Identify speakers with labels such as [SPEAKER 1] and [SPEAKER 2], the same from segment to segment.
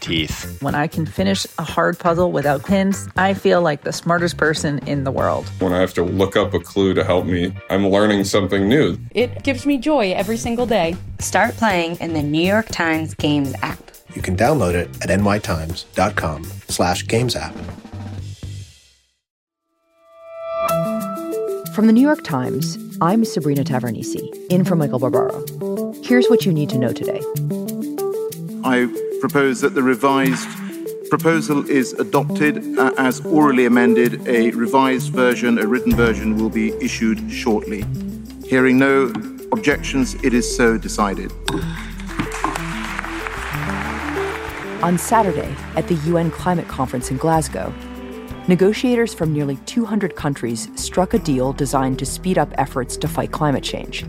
[SPEAKER 1] teeth.
[SPEAKER 2] When I can finish a hard puzzle without pins, I feel like the smartest person in the world.
[SPEAKER 3] When I have to look up a clue to help me, I'm learning something new.
[SPEAKER 4] It gives me joy every single day.
[SPEAKER 5] Start playing in the New York Times Games app.
[SPEAKER 6] You can download it at nytimes.com slash games app.
[SPEAKER 7] From the New York Times, I'm Sabrina Tavernise, in for Michael Barbaro. Here's what you need to know today.
[SPEAKER 8] I propose that the revised proposal is adopted uh, as orally amended. A revised version, a written version, will be issued shortly. Hearing no objections, it is so decided.
[SPEAKER 7] On Saturday, at the UN Climate Conference in Glasgow, negotiators from nearly 200 countries struck a deal designed to speed up efforts to fight climate change.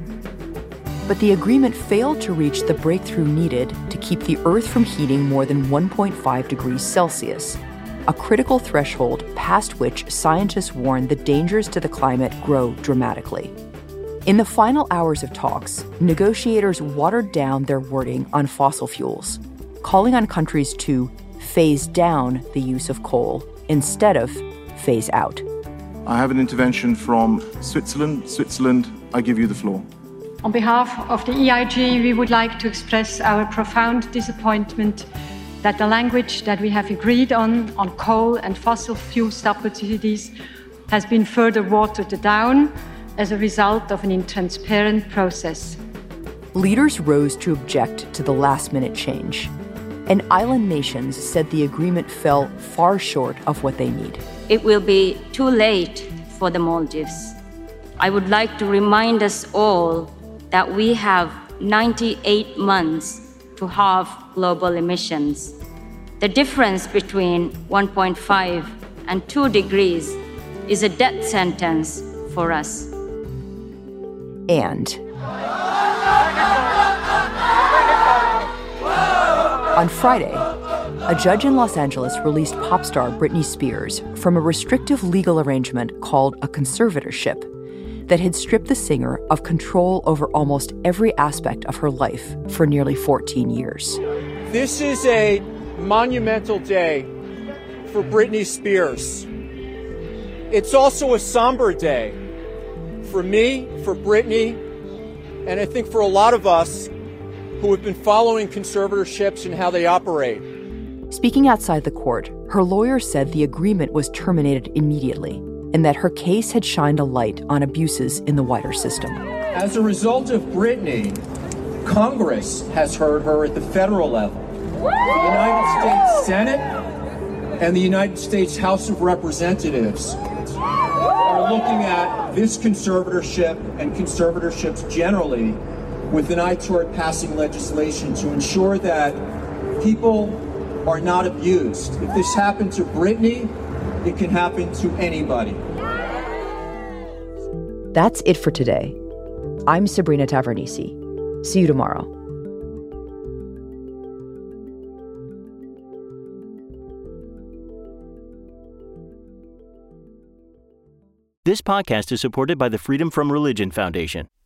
[SPEAKER 7] But the agreement failed to reach the breakthrough needed to keep the Earth from heating more than 1.5 degrees Celsius, a critical threshold past which scientists warn the dangers to the climate grow dramatically. In the final hours of talks, negotiators watered down their wording on fossil fuels calling on countries to phase down the use of coal instead of phase out.
[SPEAKER 8] I have an intervention from Switzerland. Switzerland, I give you the floor.
[SPEAKER 9] On behalf of the EIG, we would like to express our profound disappointment that the language that we have agreed on on coal and fossil fuel subsidies has been further watered down as a result of an intransparent process.
[SPEAKER 7] Leaders rose to object to the last minute change and island nations said the agreement fell far short of what they need.
[SPEAKER 10] It will be too late for the Maldives. I would like to remind us all that we have 98 months to halve global emissions. The difference between 1.5 and 2 degrees is a death sentence for us.
[SPEAKER 7] And On Friday, a judge in Los Angeles released pop star Britney Spears from a restrictive legal arrangement called a conservatorship that had stripped the singer of control over almost every aspect of her life for nearly 14 years.
[SPEAKER 11] This is a monumental day for Britney Spears. It's also a somber day for me, for Britney, and I think for a lot of us who have been following conservatorships and how they operate.
[SPEAKER 7] Speaking outside the court, her lawyer said the agreement was terminated immediately and that her case had shined a light on abuses in the wider system.
[SPEAKER 11] As a result of Britney, Congress has heard her at the federal level. The United States Senate and the United States House of Representatives are looking at this conservatorship and conservatorships generally with an eye toward passing legislation to ensure that people are not abused. If this happened to Britney, it can happen to anybody.
[SPEAKER 7] That's it for today. I'm Sabrina Tavernise. See you tomorrow.
[SPEAKER 12] This podcast is supported by the Freedom from Religion Foundation.